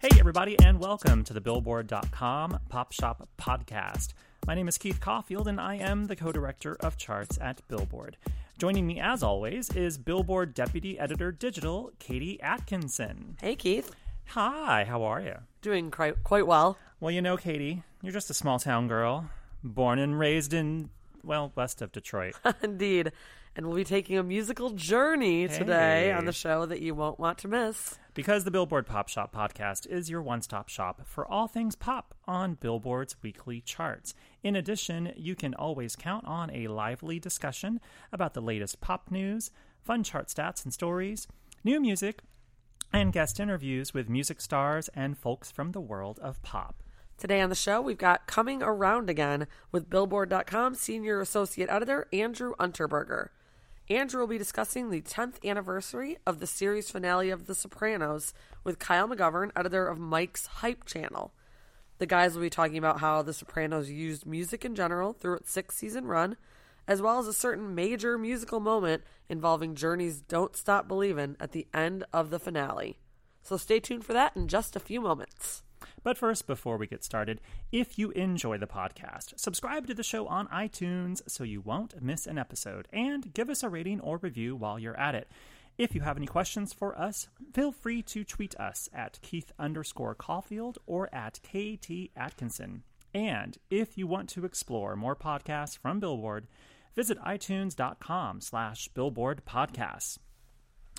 Hey, everybody, and welcome to the Billboard.com Pop Shop Podcast. My name is Keith Caulfield, and I am the co director of charts at Billboard. Joining me, as always, is Billboard Deputy Editor Digital, Katie Atkinson. Hey, Keith. Hi, how are you? Doing quite, quite well. Well, you know, Katie, you're just a small town girl, born and raised in, well, west of Detroit. Indeed. And we'll be taking a musical journey today Hey. on the show that you won't want to miss. Because the Billboard Pop Shop podcast is your one stop shop for all things pop on Billboard's weekly charts. In addition, you can always count on a lively discussion about the latest pop news, fun chart stats and stories, new music, and guest interviews with music stars and folks from the world of pop. Today on the show, we've got Coming Around Again with Billboard.com Senior Associate Editor Andrew Unterberger. Andrew will be discussing the 10th anniversary of the series finale of The Sopranos with Kyle McGovern, editor of Mic's Hype Channel. The guys will be talking about how The Sopranos used music in general through its six season run, as well as a certain major musical moment involving Journey's Don't Stop Believin' at the end of the finale. So stay tuned for that in just a few moments. But first, before we get started, if you enjoy the podcast, subscribe to the show on iTunes so you won't miss an episode, and give us a rating or review while you're at it. If you have any questions for us, feel free to tweet us at Keith underscore Caulfield or at KT Atkinson. And if you want to explore more podcasts from Billboard, visit itunes.com slash billboard podcasts.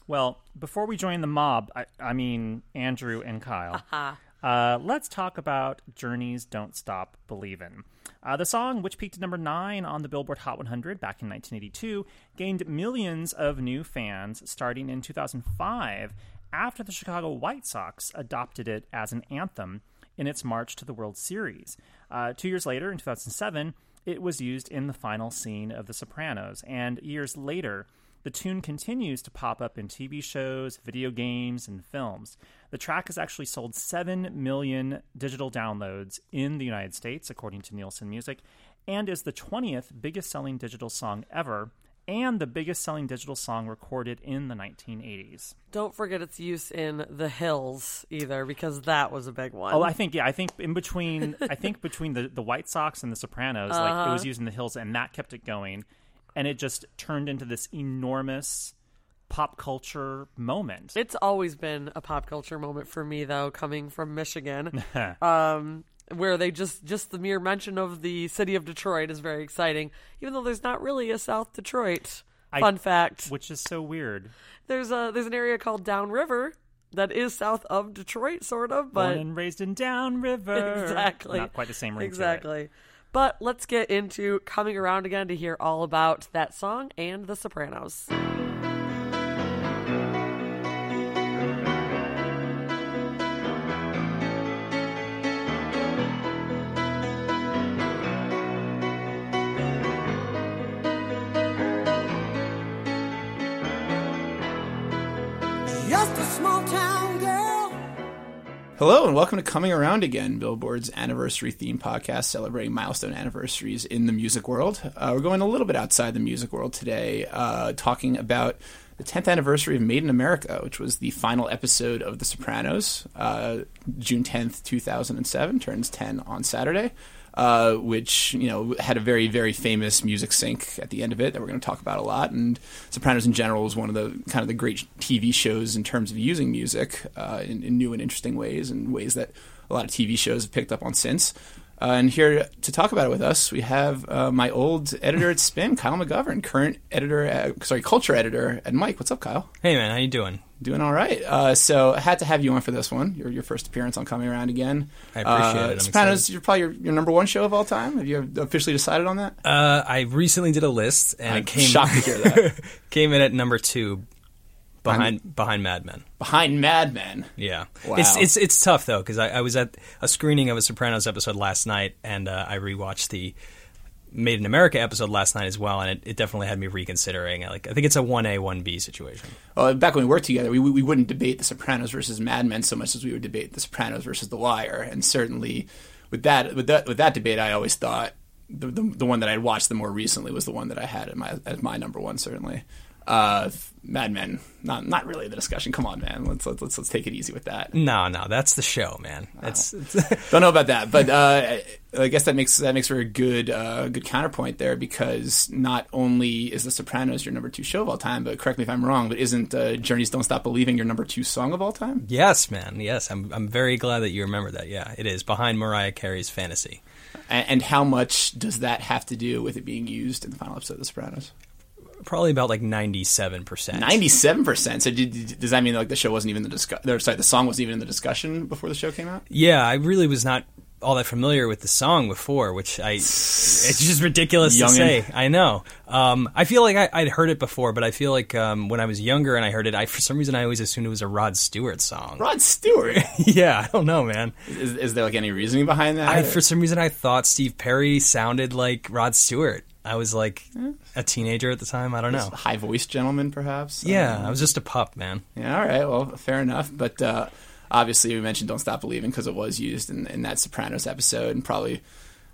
Well, before we join the mob, I, I mean Andrew and Kyle, uh-huh. Uh, let's talk about Journey's "Don't Stop Believin'." Uh, the song, which peaked at number nine on the Billboard Hot 100 back in 1982, gained millions of new fans starting in 2005 after the Chicago White Sox adopted it as an anthem in its march to the World Series. Uh, two years later, in 2007, it was used in the final scene of The Sopranos, and years later, the tune continues to pop up in TV shows, video games, and films. The track has actually sold 7 million digital downloads in the United States, according to Nielsen Music, and is the 20th biggest selling digital song ever, and the biggest selling digital song recorded in the 1980s. Don't forget its use in The Hills either, because that was a big one. Oh, I think yeah, I think in between, I think between the the White Sox and the Sopranos, like it was uh-huh. used in the Hills, and that kept it going, and it just turned into this enormous pop culture moment. It's always been a pop culture moment for me, though, coming from Michigan, um, where they just just the mere mention of the city of Detroit is very exciting, even though there's not really a South Detroit. I- Fun fact: which is so weird. there's a there's an area called Downriver that is south of Detroit, sort of, but Born and raised in Downriver. exactly Not quite the same ring. Exactly. But let's get into coming around again to hear all about that song and The Sopranos. Hello and welcome to Coming Around Again, Billboard's anniversary theme podcast celebrating milestone anniversaries in the music world. Uh, we're going a little bit outside the music world today, uh, talking about the 10th anniversary of Made in America, which was the final episode of The Sopranos. Uh, June 10th, 2007, turns 10 on Saturday. Uh, which you know had a very very famous music sync at the end of it that we're going to talk about a lot. And Sopranos in general is one of the kind of the great TV shows in terms of using music uh, in, in new and interesting ways, and ways that a lot of TV shows have picked up on since. Uh, and here to talk about it with us, we have uh, my old editor at Spin, Kyle McGovern, current editor, at, sorry, culture editor at Mic. What's up, Kyle? Hey man, how you doing? Doing all right. Uh, so I had to have you on for this one. Your your first appearance on Coming Around Again. I appreciate uh, it. I'm Sopranos, you're probably your, your number one show of all time. Have you officially decided on that? Uh, I recently did a list and I'm came shocked to hear that. came in at number two, behind behind Mad Men. Behind Mad Men. Yeah, Wow. it's it's it's tough though because I, I was at a screening of a Sopranos episode last night and uh, I rewatched the Made in America episode last night as well, and it, it definitely had me reconsidering. Like I think it's a one A one B situation. Well, back when we worked together, we, we we wouldn't debate The Sopranos versus Mad Men so much as we would debate The Sopranos versus The Wire. And certainly, with that with that with that debate, I always thought the the, the one that I'd watched the more recently was the one that I had at my as my number one. Certainly, Uh, Mad Men, not not really the discussion. Come on, man. Let's let's let's, let's take it easy with that. No, no, that's the show, man. It's, it's Don't know about that, but uh, I guess that makes that makes for a good uh, good counterpoint there because not only is The Sopranos your number two show of all time, but correct me if I'm wrong, but isn't uh, Journey's "Don't Stop Believing" your number two song of all time? yes, man. Yes, I'm I'm very glad that you remember that. Yeah, it is behind Mariah Carey's "Fantasy." And, and how much does that have to do with it being used in the final episode of The Sopranos? Probably about like ninety-seven percent. Ninety-seven percent. So did, does that mean like the show wasn't even the discuss? Sorry, the song wasn't even in the discussion before the show came out? Yeah, I really was not all that familiar with the song before, which I it's just ridiculous to say. I know. Um, I feel like I, I'd heard it before, but I feel like um, when I was younger and I heard it, I for some reason I always assumed it was a Rod Stewart song. Rod Stewart. yeah, I don't know, man. is, is there like any reasoning behind that? I for some reason I thought Steve Perry sounded like Rod Stewart. I was like a teenager at the time. I don't know. high voiced gentleman, perhaps. Yeah, I was just a pup, man. Yeah, all right. Well, fair enough. But uh, obviously, we mentioned "Don't Stop Believing" because it was used in, in that Sopranos episode, and probably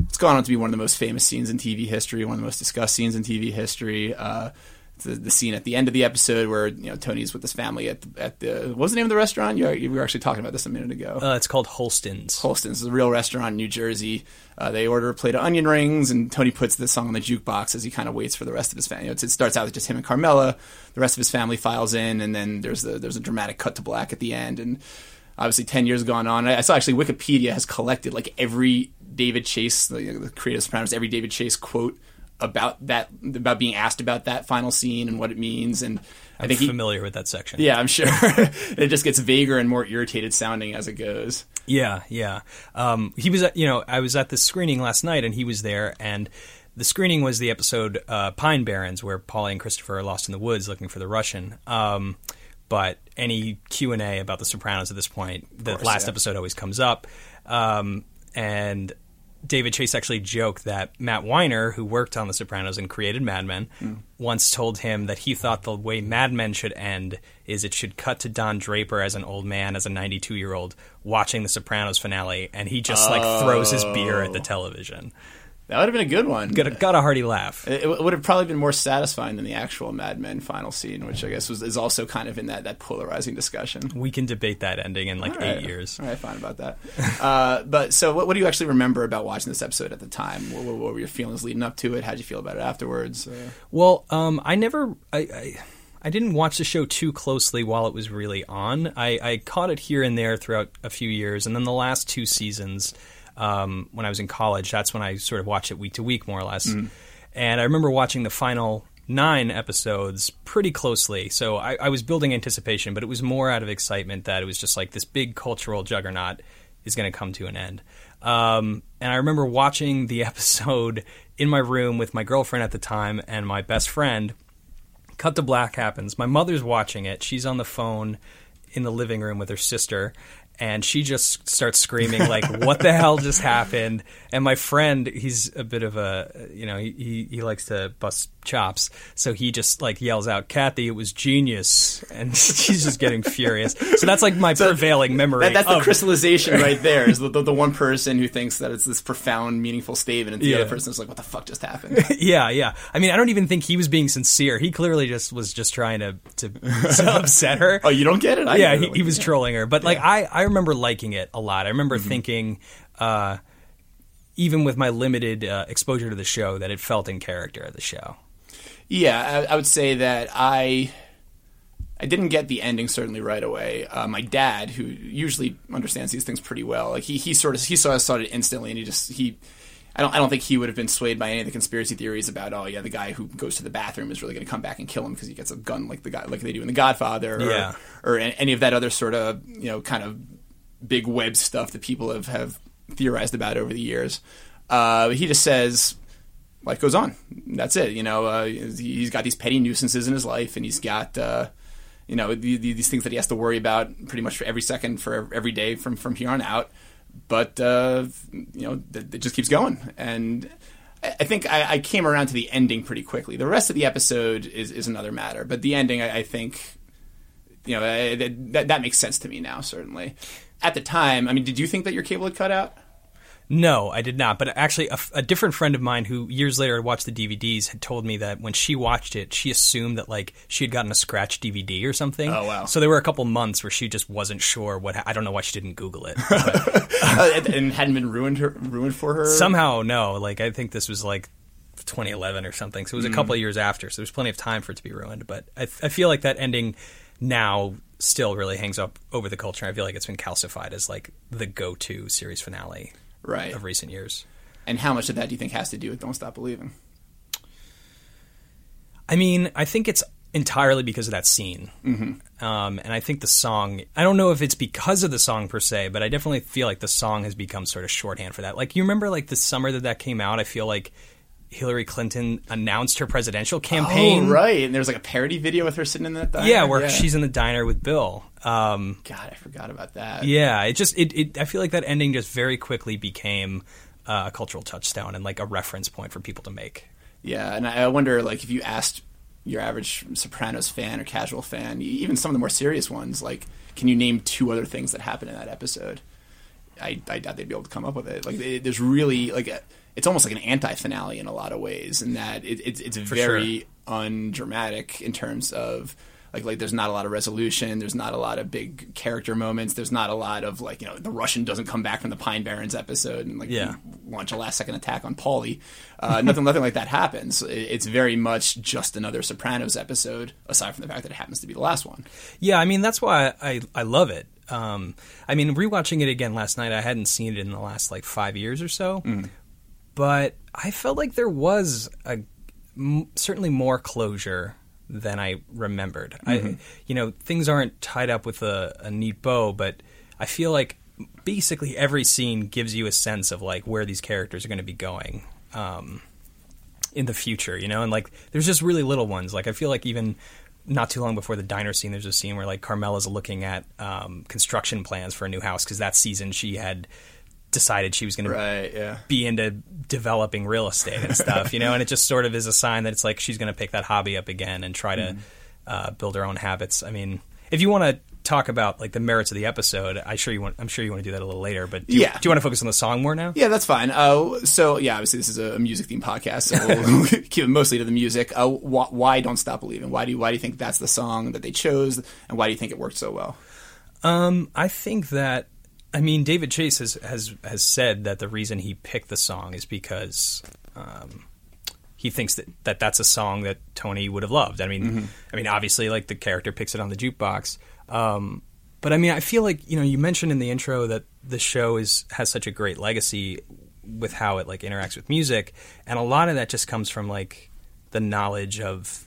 it's gone on to be one of the most famous scenes in TV history, one of the most discussed scenes in TV history. Uh, the, the scene at the end of the episode where you know Tony's with his family at the, at the what was the name of the restaurant? You, you were actually talking about this a minute ago. Uh, it's called Holsten's. Holsten's is a real restaurant in New Jersey. Uh, they order a plate of onion rings, and Tony puts the song on the jukebox as he kind of waits for the rest of his family. You know, it starts out with just him and Carmela. The rest of his family files in, and then there's the, there's a dramatic cut to black at the end. And obviously, ten years gone on. I, I saw actually Wikipedia has collected like every David Chase, the, you know, the creative Sopranos, every David Chase quote about that about being asked about that final scene and what it means. And I I'm think he, familiar with that section. yeah, I'm sure it just gets vaguer and more irritated sounding as it goes. Yeah, yeah. Um, he was, at, you know, I was at the screening last night, and he was there, and the screening was the episode uh, Pine Barrens, where Paulie and Christopher are lost in the woods looking for the Russian. Um, but any Q and A about The Sopranos at this point, the course, last yeah. episode always comes up, um, and. David Chase actually joked that Matt Weiner, who worked on The Sopranos and created Mad Men, hmm. once told him that he thought the way Mad Men should end is it should cut to Don Draper as an old man, as a 92 year old, watching The Sopranos finale, and he just like throws his beer at the oh. television. That would have been a good one. Got a, got a hearty laugh. It, it would have probably been more satisfying than the actual Mad Men final scene, which I guess was is also kind of in that, that polarizing discussion. We can debate that ending in like All eight years. All right, fine about that. uh, but so, what, what do you actually remember about watching this episode at the time? What, what, were your feelings leading up to it? How would you feel about it afterwards? Uh, Well, um, I never, I, I, I didn't watch the show too closely while it was really on. I, I caught it here and there throughout a few years, and then the last two seasons, um, when I was in college, that's when I sort of watched it week to week, more or less. And I remember watching the final nine episodes pretty closely. So I, I was building anticipation, but it was more out of excitement that it was just like this big cultural juggernaut is going to come to an end. Um, and I remember watching the episode in my room with my girlfriend at the time and my best friend. Cut to black happens. My mother's watching it. She's on the phone in the living room with her sister, and she just starts screaming like, "What the hell just happened?" And my friend, he's a bit of a, you know, he he, likes to bust chops, so he just like yells out, "Kathy, it was genius!" And she's just getting furious. So that's like my prevailing memory. that, that's the crystallization right there. Is the, the, the one person who thinks that it's this profound, meaningful statement, and the Yeah. other person is like, "What the fuck just happened?" Yeah, yeah. I mean, I don't even think he was being sincere. He clearly just was just trying to to, to upset her. oh, you don't get it? I yeah, he, he was trolling her. But like, I I remember liking it a lot. I remember thinking, uh, even with my limited uh, exposure to the show, that it felt in character of the show. Yeah, I, I would say that I I didn't get the ending certainly right away. Uh, my dad, who usually understands these things pretty well, like he he sort of he saw saw it instantly, and he just he. I don't, I don't think he would have been swayed by any of the conspiracy theories about oh yeah the guy who goes to the bathroom is really going to come back and kill him because he gets a gun like the guy like they do in The Godfather or, Yeah. or a- any of that other sort of you know kind of big web stuff that people have, have theorized about over the years. Uh, he just says life goes on. That's it. You know, uh, he's got these petty nuisances in his life, and he's got uh, you know the, the, these things that he has to worry about pretty much for every second for every day from from here on out. But uh, you know, it it just keeps going, and I I think I, I came around to the ending pretty quickly. The rest of the episode is, is another matter, but the ending, I, I think, you know, that, that that makes sense to me now. Certainly, at the time, I mean, did you think that your cable had cut out? No, I did not. But actually, a, f- a different friend of mine who years later watched the DVDs had told me that when she watched it, she assumed that like she had gotten a scratch DVD or something. Oh, wow. So there were a couple months where she just wasn't sure what. Ha- I don't know why she didn't Google it. But Uh, and, and hadn't been ruined her, ruined for her. somehow, no. Like I think this was like 2011 or something. So it was Mm. a couple of years after. So there's plenty of time for it to be ruined. But I, I feel like that ending now still really hangs up over the culture. I feel like it's been calcified as like the go-to series finale right. of recent years. And how much of that do you think has to do with "Don't Stop Believing"? I mean, I think it's entirely because of that scene. Mm-hmm. Um, and I think the song, I don't know if it's because of the song per se, but I definitely feel like the song has become sort of shorthand for that. Like, you remember, like, the summer that that came out, I feel like Hillary Clinton announced her presidential campaign. Oh, right. And there's like a parody video with her sitting in that diner. Yeah, where she's in the diner with Bill. Um, God, I forgot about that. yeah, it just, it, it, I feel like that ending just very quickly became uh, a cultural touchstone and like a reference point for people to make. Yeah, and I wonder, like, if you asked your average Sopranos fan or casual fan, even some of the more serious ones, like, can you name two other things that happened in that episode? I, I doubt they'd be able to come up with it. Like, it, there's really like, a, it's almost like an anti-finale in a lot of ways, in that it, it's it's very undramatic in terms of. Like, like, there's not a lot of resolution. There's not a lot of big character moments. There's not a lot of like, you know, the Russian doesn't come back from the Pine Barrens episode and like Yeah. launch a last second attack on Paulie. Uh, nothing, nothing like that happens. It's very much just another Sopranos episode, aside from the fact that it happens to be the last one. Yeah, I mean that's why I I love it. Um, I mean, rewatching it again last night, I hadn't seen it in the last like five years or so, but I felt like there was a m- certainly more closure than I remembered. I, you know, things aren't tied up with a, a neat bow, but I feel like basically every scene gives you a sense of like where these characters are going to be going. Um, in the future, you know, and like there's just really little ones. Like I feel like even not too long before the diner scene, there's a scene where like Carmela's looking at um, construction plans for a new house because that season she had decided she was going to Yeah. be into developing real estate and stuff, you know, and it just sort of is a sign that it's like she's going to pick that hobby up again and try to uh, build her own habits. I mean, if you want to talk about like the merits of the episode, I sure you want. I'm sure you want to do that a little later. But do you, Yeah. do you want to focus on the song more now? Yeah, that's fine. Uh, so, yeah, obviously this is a music themed podcast, so we'll keep it mostly to the music. Uh, wh- why "Don't Stop Believing"? Why do you, why do you think that's the song that they chose, and why do you think it worked so well? Um, I think that I mean David Chase has has has said that the reason he picked the song is because um, he thinks that, that that's a song that Tony would have loved. I mean, I mean, obviously, like the character picks it on the jukebox. Um, but I mean, I feel like you know, you mentioned in the intro that the show is has such a great legacy with how it like interacts with music, and a lot of that just comes from like the knowledge of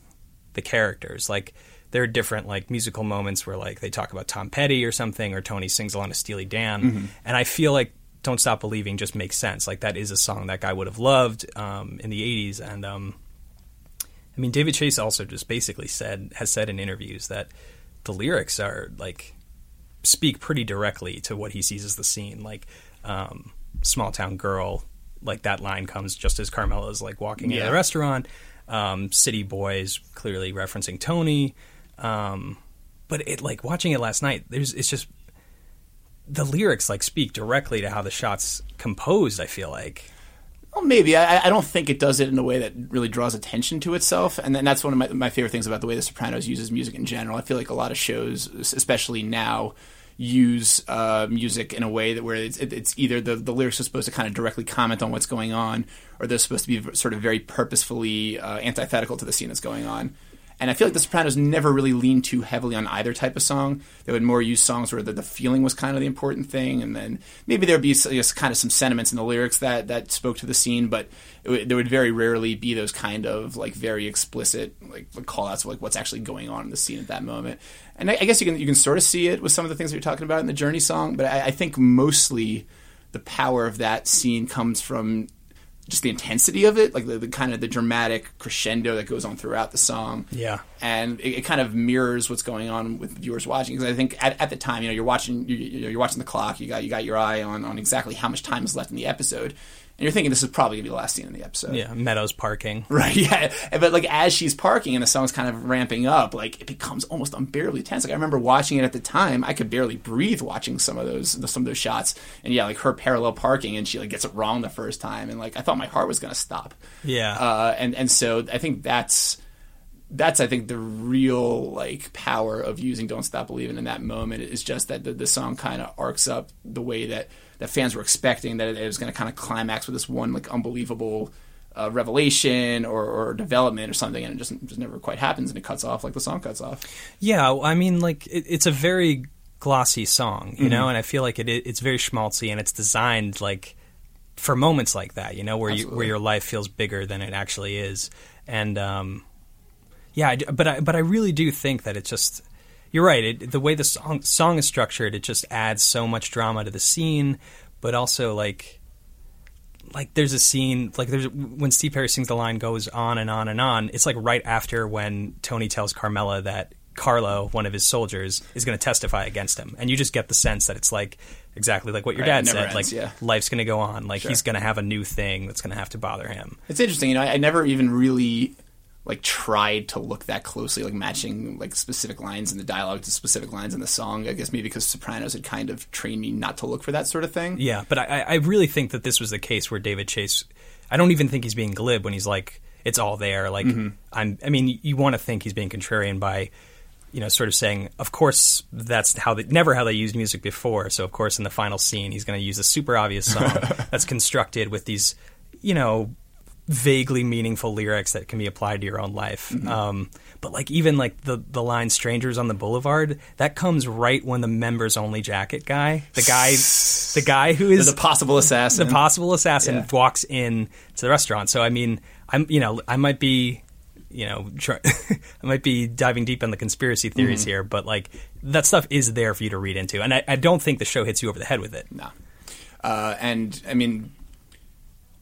the characters. Like there are different like musical moments where like they talk about Tom Petty or something, or Tony sings along to Steely Dan, and I feel like "Don't Stop Believing" just makes sense. Like that is a song that guy would have loved um, in the '80s, and um, I mean David Chase also just basically said has said in interviews that the lyrics are like speak pretty directly to what he sees as the scene, like um, small town girl. Like that line comes just as Carmela is like walking into Yeah. the restaurant. Um, City Boys clearly referencing Tony, um, but it like watching it last night. There's it's just the lyrics like speak directly to how the shots composed. I feel like Well, maybe. I, I don't think it does it in a way that really draws attention to itself, and then that's one of my, my favorite things about the way The Sopranos uses music in general. I feel like a lot of shows, especially now, use uh, music in a way that where it's, it, it's either the, the lyrics are supposed to kind of directly comment on what's going on, or they're supposed to be sort of very purposefully uh, antithetical to the scene that's going on. And I feel like The Sopranos never really leaned too heavily on either type of song. They would more use songs where the, the feeling was kind of the important thing, and then maybe there would be s- just kind of some sentiments in the lyrics that, that spoke to the scene, but would, there would very rarely be those kind of like very explicit like call outs of like what's actually going on in the scene at that moment. And I, I guess you can you can sort of see it with some of the things that you're talking about in the Journey song, but I, I think mostly the power of that scene comes from just the intensity of it, like the, the kind of the dramatic crescendo that goes on throughout the song. Yeah. and it, it kind of mirrors what's going on with viewers watching. Because I think at, at the time, you know, you're watching, you, you're watching the clock. You got you got your eye on on exactly how much time is left in the episode, and you're thinking this is probably gonna be the last scene in the episode. Yeah, Meadows parking. Right, yeah. But like as she's parking and the song's kind of ramping up, like it becomes almost unbearably tense. Like I remember watching it at the time, I could barely breathe watching some of those some of those shots. And yeah, like her parallel parking and she like gets it wrong the first time, and like I thought my heart was gonna stop. Yeah. Uh, and and so I think that's that's I think the real like power of using "Don't Stop Believing" in that moment is just that the, the song kind of arcs up the way that that fans were expecting that it, it was going to kind of climax with this one like unbelievable uh, revelation or, or development or something, and it just just never quite happens, and it cuts off like the song cuts off. Yeah, I mean, like it, it's a very glossy song, you know, and I feel like it it's very schmaltzy and it's designed like for moments like that, you know, where you where your life feels bigger than it actually is, and um, yeah, I but I but I really do think that it's just you're right. It, the way the song song is structured, it just adds so much drama to the scene, but also like like there's a scene like there's when Steve Perry sings the line goes on and on and on. It's like right after when Tony tells Carmela that Carlo, one of his soldiers, is going to testify against him, and you just get the sense that it's like exactly like what your Right, dad said. ends, like yeah. life's going to go on. Like Sure. he's going to have a new thing that's going to have to bother him. It's interesting, you know. I, I never even really like tried to look that closely, like matching like specific lines in the dialogue to specific lines in the song. I guess maybe because Sopranos had kind of trained me not to look for that sort of thing. Yeah, but I, I really think that this was the case where David Chase. I don't even think he's being glib when he's like, "It's all there." Like, mm-hmm. I'm. I mean, you want to think he's being contrarian by, you know, sort of saying, "Of course, that's how they never how they used music before." So, of course, in the final scene, he's going to use a super obvious song that's constructed with these, you know, vaguely meaningful lyrics that can be applied to your own life. Um, but like even like the the line "Strangers on the Boulevard" that comes right when the members only jacket guy, the guy, the guy who is a possible assassin. the possible assassin Yeah. walks in to the restaurant. So I mean, I'm you know I might be you know try, I might be diving deep on the conspiracy theories Mm-hmm. here, but like that stuff is there for you to read into, and I, I don't think the show hits you over the head with it. No. Uh, and I mean,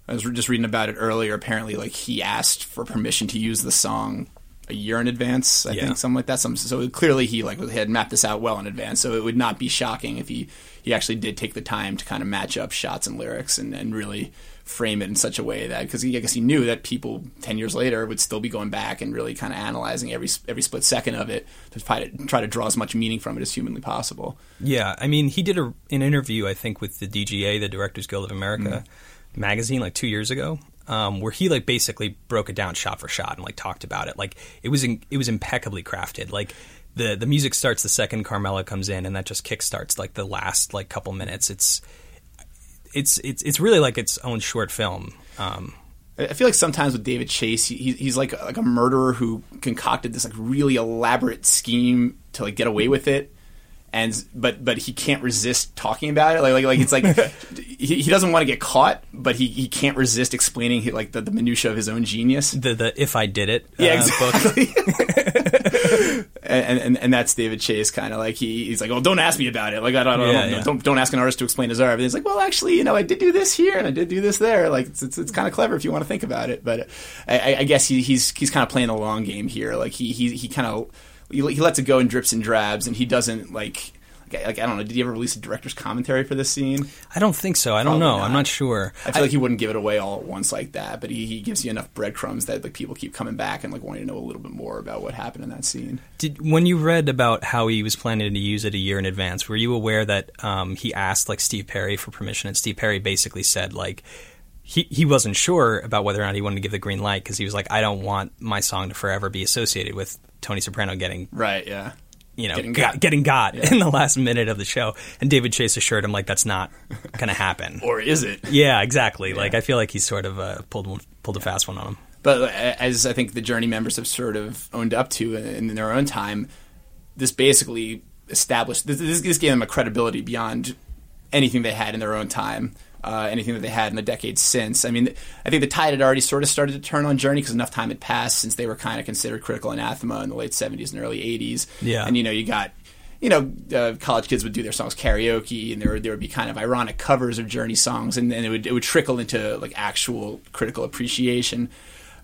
I was just reading about it earlier. Apparently, like he asked for permission to use the song a year in advance. I Yeah. think something like that. Some, so clearly he like had mapped this out well in advance. So it would not be shocking if he he actually did take the time to kind of match up shots and lyrics and, and really frame it in such a way that because I guess he knew that people ten years later would still be going back and really kind of analyzing every every split second of it to try to try to draw as much meaning from it as humanly possible. Yeah, I mean, he did a, an interview, I think, with the DGA, the Directors Guild of America mm-hmm. Magazine, like two years ago, um, where he like basically broke it down shot for shot and like talked about it. Like it was in, it was impeccably crafted. Like the the music starts the second Carmela comes in, and that just kickstarts like the last like couple minutes. It's it's it's it's really like its own short film. Um, I feel like sometimes with David Chase, he, he's like like a murderer who concocted this like really elaborate scheme to like get away with it, and but but he can't resist talking about it. Like like, like it's like he, he doesn't want to get caught, but he, he can't resist explaining like the, the minutia of his own genius. the the if I did it, Yeah, uh, book. exactly. and, and and that's David Chase kind of like he, he's like, oh, don't ask me about it. Like I don't, I Yeah, don't, yeah. don't don't ask an artist to explain his art. And he's like, well, actually, you know, I did do this here and I did do this there. Like it's it's, it's kind of clever if you want to think about it. But I, I- I guess he, he's he's kind of playing the long game here. Like he he he kind of he, lets it go in drips and drabs, and he doesn't like. Like, I don't know. Did he ever release a director's commentary for this scene? I don't think so. I don't Probably know. not. I'm not sure. I feel like he wouldn't give it away all at once like that, but he, he gives you enough breadcrumbs that like people keep coming back and like wanting to know a little bit more about what happened in that scene. Did when you read about how he was planning to use it a year in advance, were you aware that um, he asked like Steve Perry for permission, and Steve Perry basically said like he he wasn't sure about whether or not he wanted to give the green light because he was like, I don't want my song to forever be associated with Tony Soprano getting Right? Yeah. you know Getting got, got. getting got in the last minute of the show, and David Chase assured him like that's not gonna happen. Or is it? yeah, exactly. Like I feel like he's sort of uh, pulled one, pulled a fast one on him. But uh, as I think the Journey members have sort of owned up to in their own time, this basically established this, this gave them a credibility beyond anything they had in their own time, uh, anything that they had in the decades since. I mean, I think the tide had already sort of started to turn on Journey because enough time had passed since they were kind of considered critical anathema in the late '70s and early '80s. Yeah. and you know, you got. You know, uh, college kids would do their songs karaoke, and there would, there would be kind of ironic covers of Journey songs, and then it would it would trickle into like actual critical appreciation.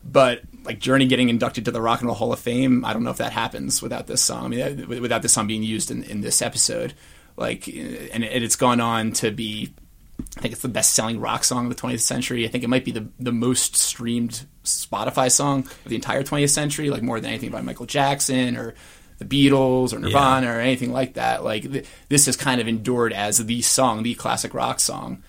But like Journey getting inducted to the Rock and Roll Hall of Fame, I don't know if that happens without this song. I mean, without this song being used in, in this episode, like, and it's gone on to be I think it's the best selling rock song of the 20th century. I think it might be the, the most streamed Spotify song of the entire 20th century, like more than anything by Michael Jackson or the Beatles or Nirvana or anything like that. Like th- this has kind of endured as the song, the classic rock song.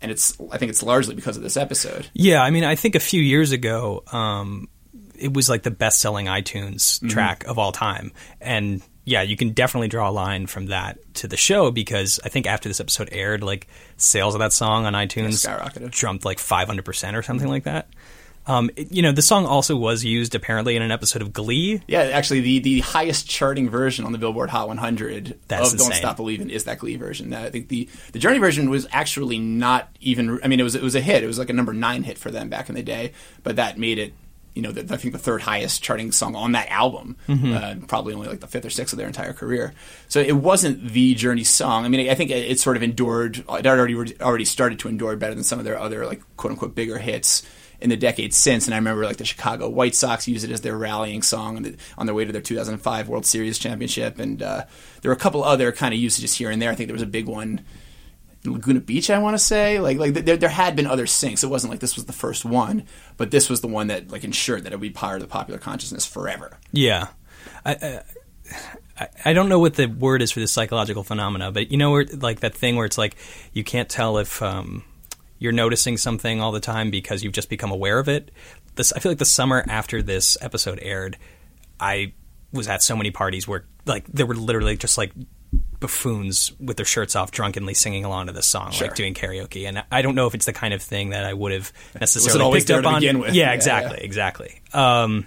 And it's, I think it's largely because of this episode. Yeah, I mean, I think a few years ago, um, it was like the best selling iTunes Mm-hmm. track of all time. And yeah, you can definitely draw a line from that to the show because I think after this episode aired, like sales of that song on iTunes Yeah, skyrocketed. jumped like 500% or something like that. Um, it- you know, the song also was used apparently in an episode of Glee. Yeah, actually, the, the highest charting version on the Billboard Hot 100 That's of "Don't. Stop Believing" is that Glee version. I think the the Journey version was actually not even. I mean, it was it was a hit. It was like a number nine hit for them back in the day, but that made it. You know, the, I think the third highest charting song on that album, Mm-hmm. uh, probably only like the fifth or sixth of their entire career. So it wasn't the Journey song. I mean, I think it, it sort of endured. It already already started to endure better than some of their other like quote unquote bigger hits in the decades since. And I remember like the Chicago White Sox used it as their rallying song on, the, on their way to their 2005 World Series championship. And uh, there were a couple other kind of usages here and there. I think there was a big one Laguna Beach, I want to say. Like like there, there had been other syncs. It wasn't like this was the first one, but this was the one that like ensured that it would be part of the popular consciousness forever. Yeah. I, I, I- don't know what the word is for this psychological phenomena, but you know, where, like that thing where it's like you can't tell if um, you're noticing something all the time because you've just become aware of it. This, I feel like the summer after this episode aired, I was at so many parties where like there were literally just like buffoons with their shirts off, drunkenly singing along to this song, Sure. like doing karaoke. And I don't know if it's the kind of thing that I would have necessarily picked up to on. begin with. Yeah, Yeah, exactly, yeah. exactly. Um,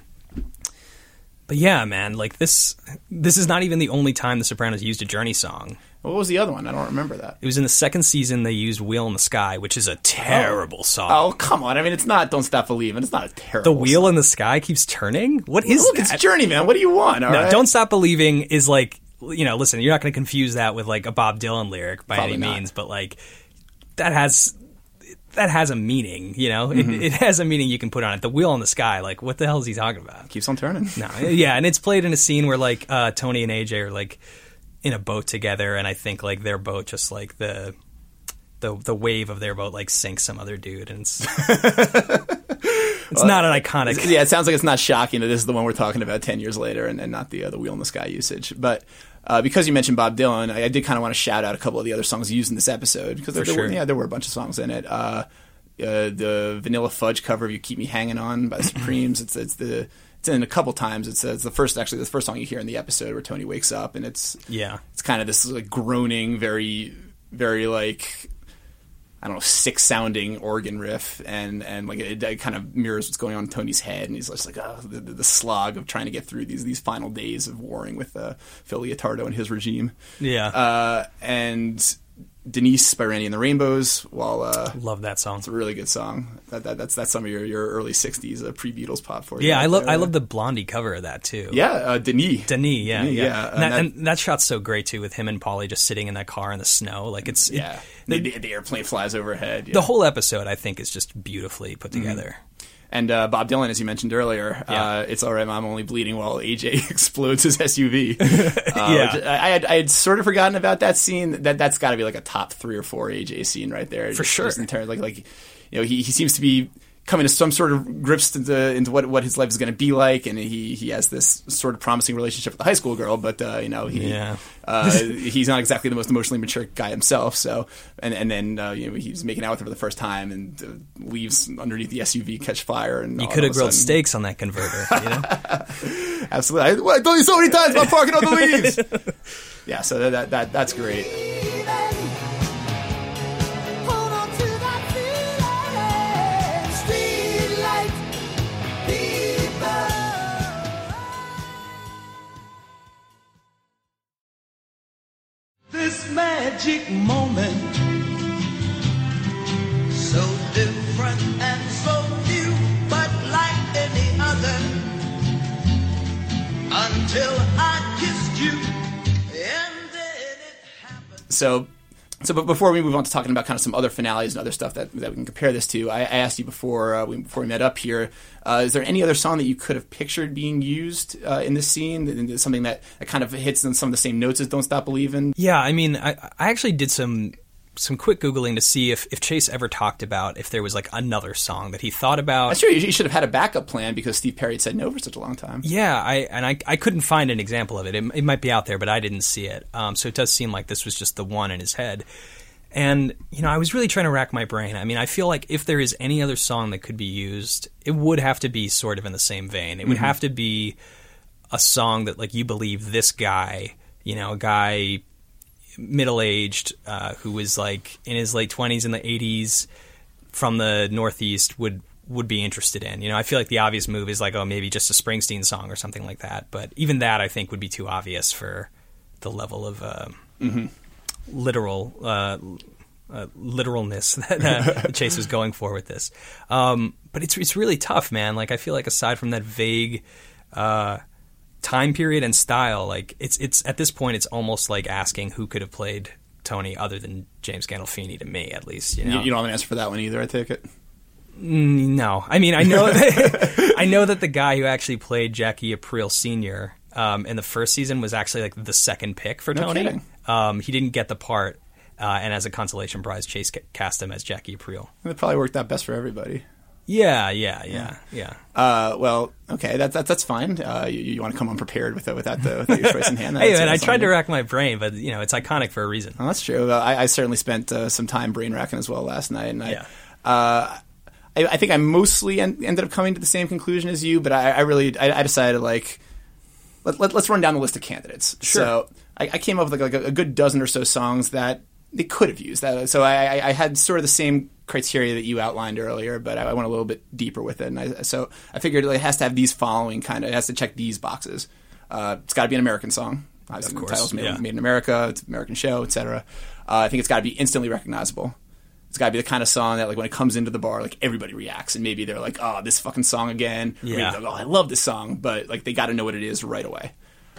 but yeah, man, like this. This is not even the only time The Sopranos used a Journey song. What was the other one? I don't remember that. It was in the second season. They used "Wheel in the Sky," which is a terrible song. Oh come on! I mean, it's not "Don't Stop Believing." It's not a terrible. the wheel song. in the sky keeps turning. What is Look, that? it's Journey, man. What do you want? all no, right? "Don't Stop Believing" is like you know. Listen, you're not going to confuse that with like a Bob Dylan lyric by Probably any not. means, but like that has that has a meaning. You know, Mm-hmm. it, it has a meaning you can put on it. The wheel in the sky, like what the hell is he talking about? keeps on turning. No, yeah, and it's played in a scene where like uh, Tony and AJ are like in a boat together, and I think like their boat just like the the the wave of their boat like sinks some other dude, and it's it's not an iconic. yeah, it sounds like it's not shocking that this is the one we're talking about ten years later, and, and not the uh, the wheel in the sky usage. But uh, because you mentioned Bob Dylan, I, I did kind of want to shout out a couple of the other songs used in this episode because there, there were, yeah, there were a bunch of songs in it. Uh, uh, the Vanilla Fudge cover of "You Keep Me Hanging On" by the Supremes. it's it's the it's in a couple times. It's, uh, it's the first actually the first song you hear in the episode where Tony wakes up, and it's Yeah. it's kind of this like groaning, very very like I don't know, sick sounding organ riff, and and like it, it kind of mirrors what's going on in Tony's head, and he's just like, oh, the, the, slog of trying to get through these these final days of warring with uh, Phil Leotardo and his regime. Yeah, Uh, and Denise by Randy and the Rainbows, while uh, love that song. it's a really good song. That, that that's that's some of your, your early '60s uh, pre Beatles pop for you. Yeah, I love. I love the Blondie cover of that too. yeah, uh, Denis. Denis, yeah, Denis, yeah, yeah, And, that, that- and that shot's so great too, with him and Paulie just sitting in that car in the snow. Like it's it- Yeah, the, the, the airplane flies overhead. Yeah. the whole episode. I think is just beautifully put together. And uh, Bob Dylan, as you mentioned earlier, Yeah. uh, it's all right. I'm only bleeding while AJ explodes his SUV. uh, Yeah. I, I had I had sort of forgotten about that scene. That that's got to be like a top three or four AJ scene right there For Just- sure. Just in terms like like you know he, he seems to be coming to some sort of grips into into what what his life is going to be like, and he he has this sort of promising relationship with the high school girl, but uh, you know he Yeah. uh, he's not exactly the most emotionally mature guy himself. So, and and then uh, you know he's making out with her for the first time and uh, leaves underneath the SUV, catch fire, and You could have grilled sudden- steaks on that converter. You know? Absolutely, I, well, I told you so many times about parking on the leaves. yeah, so that, that that that's great. Magic moment, so different and so new, but like any other, until I kissed you. So, so but before we move on to talking about kind of some other finales and other stuff that, that we can compare this to, I, I asked you before uh, we, before we met up here, uh, is there any other song that you could have pictured being used uh, in this scene? Something that, that kind of hits on some of the same notes as "Don't Stop Believing." Yeah, I mean, I, I actually did some some quick googling to see if, if Chase ever talked about if there was like another song that he thought about. That's true. You should have had a backup plan because Steve Perry had said no for such a long time. Yeah, I and I, I couldn't find an example of it. it. It might be out there, but I didn't see it. Um, so it does seem like this was just the one in his head. And you know, I was really trying to rack my brain. I mean, I feel like if there is any other song that could be used, it would have to be sort of in the same vein. It would have to be a song that like you believe this guy, you know, a guy middle aged uh, who was like in his late twenties in the eighties from the Northeast would would be interested in. You know, I feel like the obvious move is like, oh, maybe just a Springsteen song or something like that. But even that, I think, would be too obvious for the level of uh, literal uh, uh, literalness that Chase was going for with this. Um, but it's it's really tough, man. Like I feel like aside from that vague uh, time period and style, like it's it's at this point, it's almost like asking who could have played Tony other than James Gandolfini to me, at least. You know, You, you don't have an answer for that one either. I take it. no, I mean I know that I know that the guy who actually played Jackie April Senior um, in the first season was actually like the second pick for No Tony. Um, he didn't get the part, uh, and as a consolation prize, Chase cast him as Jackie April. It probably worked out best for everybody. Yeah, yeah, yeah, yeah. Uh, well, okay, that's that's that's fine. Uh, you, you want to come unprepared with it without the without your choice in hand. Hey, man, I tried to rack my brain, but you know it's iconic for a reason. Well, that's true. Uh, I, I certainly spent uh, some time brain racking as well last night, and I, Yeah. uh, I, I think I mostly en- ended up coming to the same conclusion as you. But I, I really, I, I decided like, let, let, us run down the list of candidates. Sure. So I, I came up with like, a, a good dozen or so songs that they could have used. That, so I, I- I had sort of the same criteria that you outlined earlier, but I, I went a little bit deeper with it. And I, so I figured it has to have these following kind of, it has to check these boxes. Uh, it's got to be an American song. Obviously, Of the course, title's made, yeah. made in America. It's an American show, etc. Uh, I think it's got to be instantly recognizable. It's got to be the kind of song that, like, when it comes into the bar, like everybody reacts, and maybe they're like, "Oh, this fucking song again." Yeah. like, "Oh, I love this song," but like they got to know what it is right away.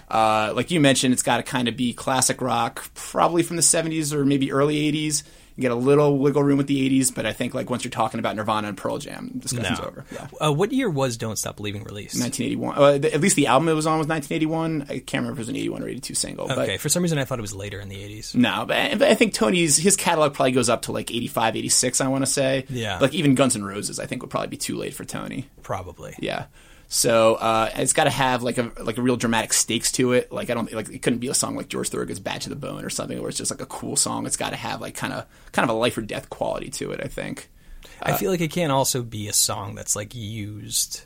Uh, like you mentioned, it's got to kind of be classic rock, probably from the '70s or maybe early '80s. You get a little wiggle room with the '80s, but I think like once you're talking about Nirvana and Pearl Jam, discussion's over. Yeah. Uh, what year was "Don't Stop Believing" released? 1981. Uh, at least the album it was on was 1981. I can't remember if it was an 81 or 82 single. But Okay, for some reason I thought it was later in the '80s. No, but I, but I think Tony's his catalog probably goes up to like 85, 86, I want to say. Yeah. Like even Guns N' Roses, I think would probably be too late for Tony. Probably. Yeah. So uh, it's got to have like a like a real dramatic stakes to it. Like I don't like it couldn't be a song like George Thorogood's "Bad to the Bone" or something where it's just like a cool song. It's got to have like kind of kind of a life or death quality to it. I think. I feel like it can't also be a song that's like used,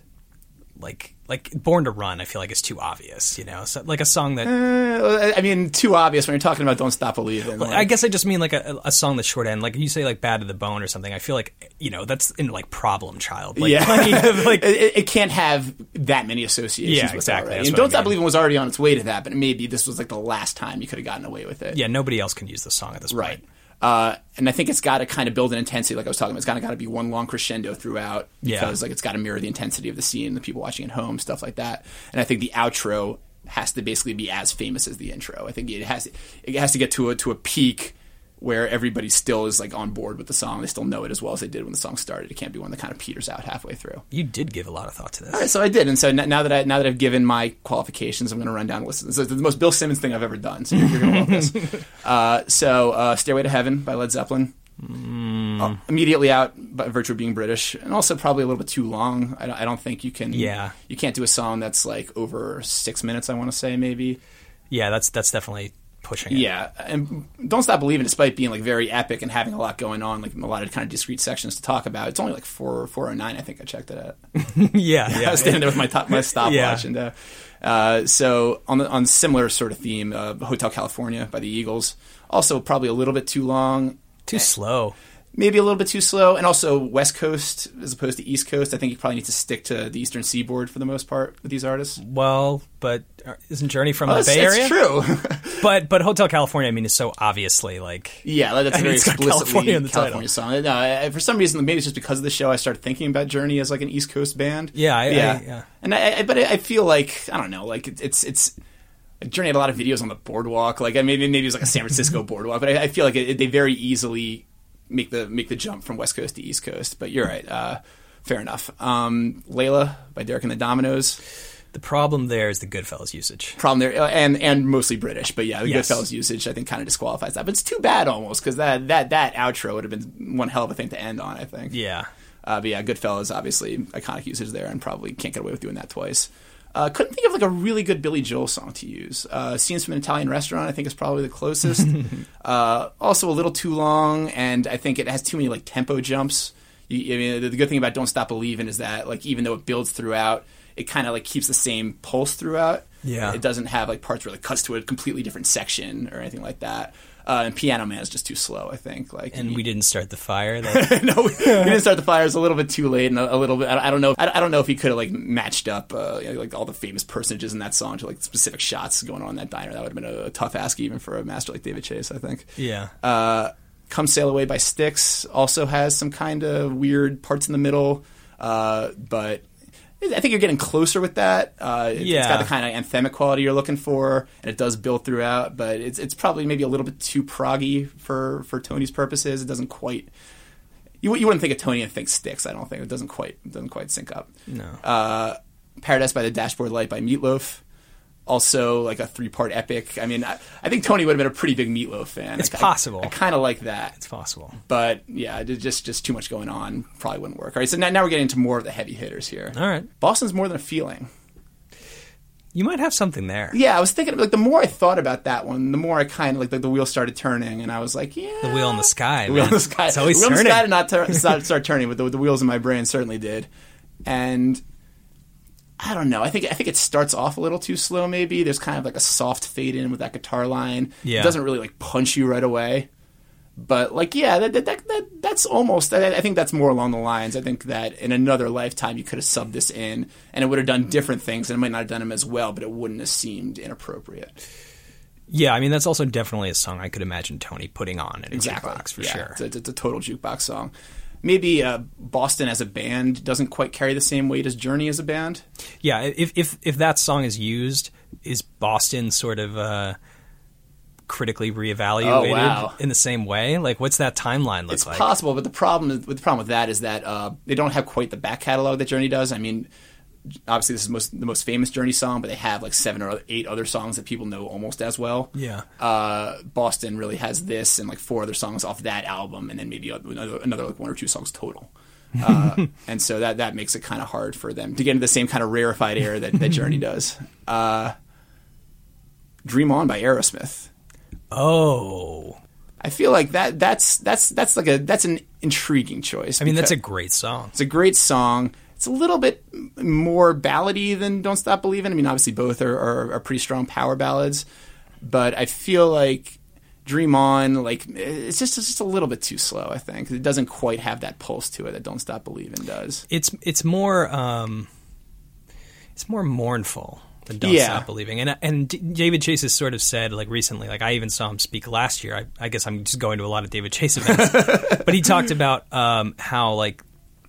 like like "Born to Run." I feel like it's too obvious, you know, so, like a song that. Uh, I mean, too obvious when you're talking about "Don't Stop Believing." Like, I guess I just mean like a, a song that's short end. Like you say, like "Bad to the Bone" or something. I feel like you know that's in like "Problem Child." Like, yeah, of, like it, it can't have that many associations. Yeah, with exactly. It, right? And I "Don't Stop mean. Believing" was already on its way to that, but maybe this was like the last time you could have gotten away with it. yeah, nobody else can use the song at this Right. point. Uh, and I think it's got to kind of build an intensity, like I was talking about. It's kind of got to be one long crescendo throughout Yeah. because, like, it's got to mirror the intensity of the scene, the people watching at home, stuff like that. And I think the outro has to basically be as famous as the intro. I think it has it has to get to a to a peak where everybody still is like on board with the song. They still know it as well as they did when the song started. It can't be one that kind of peters out halfway through. You did give a lot of thought to this. All right, so I did, and so now that I now that I've given my qualifications, I'm going to run down a list. This is the most Bill Simmons thing I've ever done. So you're, you're going to love this. Uh, so, uh, "Stairway to Heaven" by Led Zeppelin, Uh, immediately out by virtue of being British, and also probably a little bit too long. I don't, I don't think you can. Yeah. you can't do a song that's like over six minutes. I want to say maybe. Yeah, that's that's definitely pushing it. Yeah, and "Don't Stop Believing," despite being like very epic and having a lot going on, like a lot of kind of discrete sections to talk about, it's only like four four oh nine. I think I checked it at. yeah, yeah. I was standing there with my top, my stopwatch, Yeah. and uh, uh, so on the on similar sort of theme, uh, Hotel California by the Eagles, also probably a little bit too long, Too slow. Maybe a little bit too slow, and also West Coast as opposed to East Coast. I think you probably need to stick to the Eastern Seaboard for the most part with these artists. Well, but uh, isn't Journey from Oh, the Bay Area? true. But but Hotel California, I mean, is so obviously like yeah, that's And very explicitly California in the title. California song. No, I- for some reason, maybe it's just because of the show, I started thinking about Journey as like an East Coast band. Yeah, I- I- yeah, yeah. And I, I, but I feel like I don't know, like it- it's it's. Journey had a lot of videos on the boardwalk. Like I maybe maybe it was like a San Francisco boardwalk, but I, I feel like it, they very easily make the make the jump from West Coast to East Coast. But you're right, uh, fair enough. Um, Layla by Derek and the Dominos. The problem there is the Goodfellas usage. problem there, uh, and and mostly British. But yeah, the Yes. Goodfellas usage I think kind of disqualifies that. But it's too bad almost because that that that outro would have been one hell of a thing to end on. I think. Yeah. Uh, but yeah, Goodfellas obviously iconic usage there, and probably can't get away with doing that twice. Uh, couldn't think of like a really good Billy Joel song to use. Uh, Scenes from an Italian Restaurant, I think, is probably the closest. uh, also, a little too long, and I think it has too many like tempo jumps. You, I mean, the, the good thing about Don't Stop Believing is that like even though it builds throughout, it kind of like keeps the same pulse throughout. Yeah. it doesn't have like parts where it cuts to a completely different section or anything like that. Uh, and Piano Man is just too slow, I think. Like, And we didn't start the fire. No, we didn't start the fires a little bit too late, and a, a little bit. I, I don't know. I, I don't know if he could have like matched up uh, you know, like all the famous personages in that song to like specific shots going on in that diner. That would have been a, a tough ask even for a master like David Chase. I think. yeah. Uh, Come Sail Away by Styx also has some kind of weird parts in the middle, uh, but I think you're getting closer with that. Uh, it, Yeah. It's got the kind of anthemic quality you're looking for, and it does build throughout, but it's it's probably maybe a little bit too proggy for, for Tony's purposes. It doesn't quite. You, you wouldn't think of Tony and think Styx. I don't think it doesn't quite doesn't quite sync up. No. Uh, Paradise by the Dashboard Light by Meat Loaf. Also, like a three-part epic. I mean, I, I think Tony would have been a pretty big Meat Loaf fan. It's I- I- possible. I, kind of like that, it's possible. but yeah, just just too much going on. Probably wouldn't work. All right, so now, now we're getting into more of the heavy hitters here. All right. Boston's more than a feeling. You might have something there. Yeah, I was thinking like the more I thought about that one, the more I kind of like the, the wheel started turning, and I was like, yeah, The wheel in the sky. the wheel in the sky. It's always the wheel in turning. the sky did not tur- start turning, but the, the wheels in my brain certainly did. And I don't know. I think I think it starts off a little too slow. Maybe there's kind of like a soft fade in with that guitar line. Yeah. it doesn't really like punch you right away. But like, yeah, that, that, that, that that's almost. I, I think that's more along the lines. I think that in another lifetime you could have subbed this in, and it would have done different things, and it might not have done them as well, but it wouldn't have seemed inappropriate. Yeah, I mean that's also definitely a song I could imagine Tony putting on in a Exactly. jukebox for Yeah, sure. It's a, it's a total jukebox song. Maybe uh, Boston as a band doesn't quite carry the same weight as Journey as a band. Yeah, if if if that song is used, is Boston sort of uh, critically reevaluated Oh, wow. in the same way? Like, what's that timeline look It's like? possible, but the problem with the problem with that is that uh, they don't have quite the back catalog that Journey does. I mean, obviously this is most, the most famous Journey song, but they have like seven or eight other songs that people know almost as well. Yeah. Uh, Boston really has this and like four other songs off that album, and then maybe another, another like one or two songs total. Uh, and so that that makes it kind of hard for them to get into the same kind of rarefied air that, that Journey does. Uh, Dream On by Aerosmith. Oh, I feel like that that's that's that's like a that's an intriguing choice. I mean that's a great song. it's a great song. It's a little bit more ballady than "Don't Stop Believing." I mean, obviously both are, are, are pretty strong power ballads, but I feel like "Dream On" like it's just it's just a little bit too slow. I think it doesn't quite have that pulse to it that "Don't Stop Believing" does. It's it's more um, it's more mournful than Don't Yeah. Stop Believing. And and David Chase has sort of said like recently, like I even saw him speak last year. I, I guess I'm just going to a lot of David Chase events, but he talked about um, how like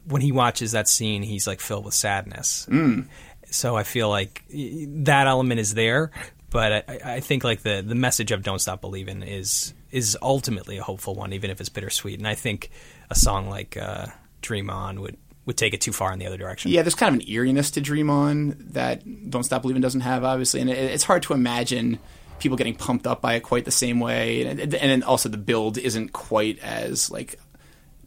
when he watches that scene, he's like filled with sadness. Mm. So I feel like that element is there, but I, I- think like the the message of Don't Stop Believing is is ultimately a hopeful one, even if it's bittersweet. And I think a song like uh, Dream On would would take it too far in the other direction. Yeah, there's kind of an eeriness to Dream On that Don't Stop Believing doesn't have, obviously, and it, it's hard to imagine people getting pumped up by it quite the same way, and, and then also the build isn't quite as like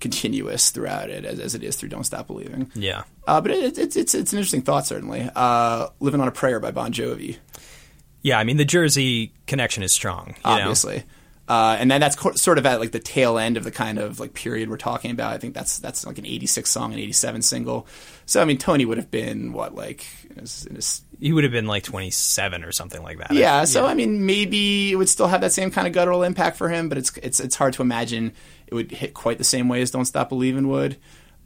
continuous throughout it as, as it is through Don't Stop Believing. Yeah. Uh, but it, it's it's it's an interesting thought, certainly. Uh, Living on a Prayer by Bon Jovi, Yeah, I mean the Jersey connection is strong. You obviously. Uh, and then that's co- sort of at like the tail end of the kind of like period we're talking about. I think that's that's like an '86 song, an '87 single. So I mean, Tony would have been what like in his, in his know, he would have been like 27 or something like that. Yeah, so I mean, maybe it would still have that same kind of guttural impact for him, but it's it's it's hard to imagine it would hit quite the same way as "Don't Stop Believing" would.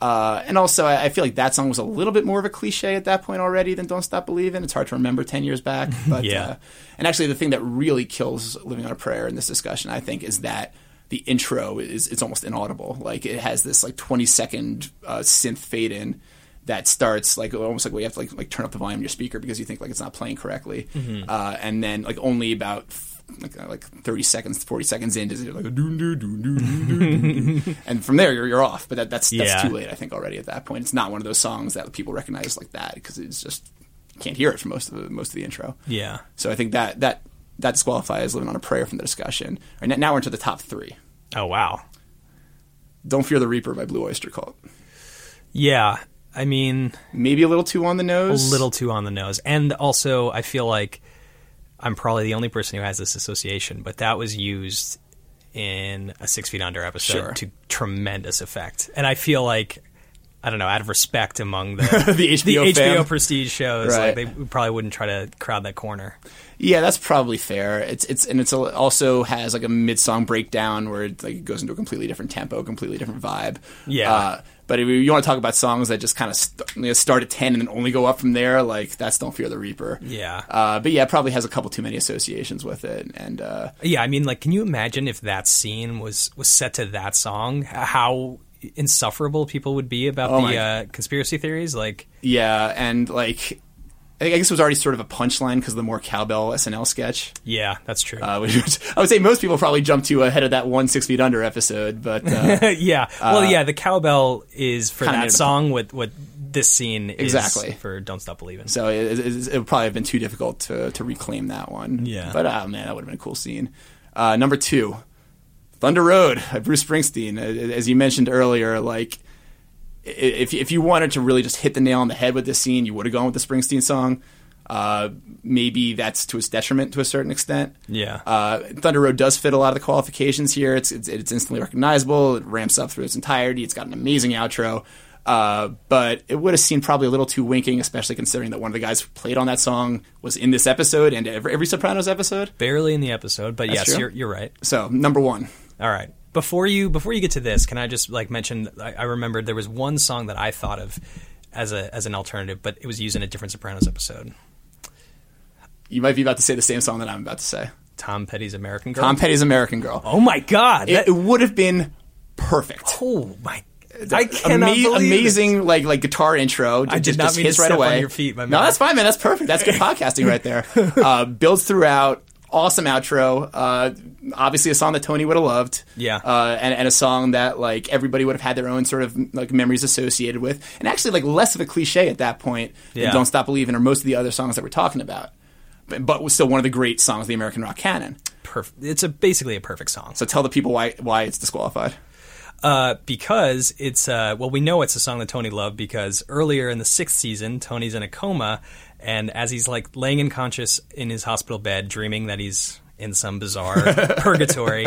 Uh, and also, I, I feel like that song was a little bit more of a cliche at that point already than "Don't Stop Believing." It's hard to remember ten years back, but Yeah. uh, and actually, the thing that really kills "Living on a Prayer" in this discussion, I think, is that the intro is it's almost inaudible. Like it has this like twenty second uh, synth fade in that starts like almost like you have to like like turn up the volume of your speaker because you think like it's not playing correctly, uh, and then like only about like uh, like thirty seconds, forty seconds in does it like a and from there you're, you're off. But that, that's that's Yeah. too late, I think, already at that point. It's not one of those songs that people recognize like that because it's just you can't hear it for most of the most of the intro. Yeah. So I think that that that disqualifies "Living on a Prayer" from the discussion. All right, now we're into the top three. Oh wow. "Don't Fear the Reaper" by Blue Oyster Cult. Yeah. I mean, Maybe a little too on the nose. a little too on the nose. And also, I feel like I'm probably the only person who has this association, but that was used in a Six Feet Under episode Sure. to tremendous effect. And I feel like, I don't know, out of respect among the, The HBO HBO prestige shows, Right. like they probably wouldn't try to crowd that corner. Yeah, that's probably fair. It's it's and it's a, also has like a mid song breakdown where it like it goes into a completely different tempo, completely different vibe. Yeah. Uh, but if you want to talk about songs that just kind of st- you know, start at ten and then only go up from there, like that's "Don't Fear the Reaper." Yeah. Uh, but yeah, it probably has a couple too many associations with it, and uh, Yeah, I mean, like, can you imagine if that scene was was set to that song? How insufferable people would be about Oh the uh, conspiracy theories? Like, yeah, and like I guess it was already sort of a punchline because of the more cowbell SNL sketch. yeah, that's true. Uh, which, I would say most people probably jump to ahead of that one Six Feet Under episode, but uh, yeah. Well, yeah, the cowbell is for that song. What what this scene is Exactly. for "Don't Stop Believing." So it, it, it would probably have been too difficult to, to reclaim that one. Yeah. But oh man, that would have been a cool scene. Uh, number two, Thunder Road by Bruce Springsteen. Uh, As you mentioned earlier, like if if you wanted to really just hit the nail on the head with this scene, you would have gone with the Springsteen song. Uh, maybe that's to its detriment to a certain extent. Yeah. Uh, Thunder Road does fit a lot of the qualifications here. It's, it's it's instantly recognizable. It ramps up through its entirety. It's got an amazing outro. Uh, but it would have seemed probably a little too winking, especially considering that one of the guys who played on that song was in this episode and every, every Sopranos episode. Barely in the episode, but yes, true. you're you're right. So number one, All right. Before you before you get to this, can I just like mention? I, I remembered there was one song that I thought of as a as an alternative, but it was used in a different Sopranos episode. you might be about to say the same song that I'm about to say. Tom Petty's "American Girl." Tom Petty's "American Girl." Oh my God! It, that- it would have been perfect. oh my! I cannot Ama- it. amazing like like guitar intro. I did not just mean to right away. your feet, my no, that's fine, man. That's perfect. That's good podcasting right there. Uh, builds throughout. Awesome outro. Uh, obviously, a song that Tony would have loved. Yeah. Uh, and, and a song that like everybody would have had their own sort of like memories associated with, and actually like less of a cliche at that point. than Don't Stop Believing or most of the other songs that we're talking about, but, but was still one of the great songs of the American rock canon. It's a basically a perfect song. So tell the people why why it's disqualified. Uh, because it's uh, well, we know it's a song that Tony loved because earlier in the sixth season, Tony's in a coma, and as he's like laying unconscious in his hospital bed, dreaming that he's in some bizarre purgatory,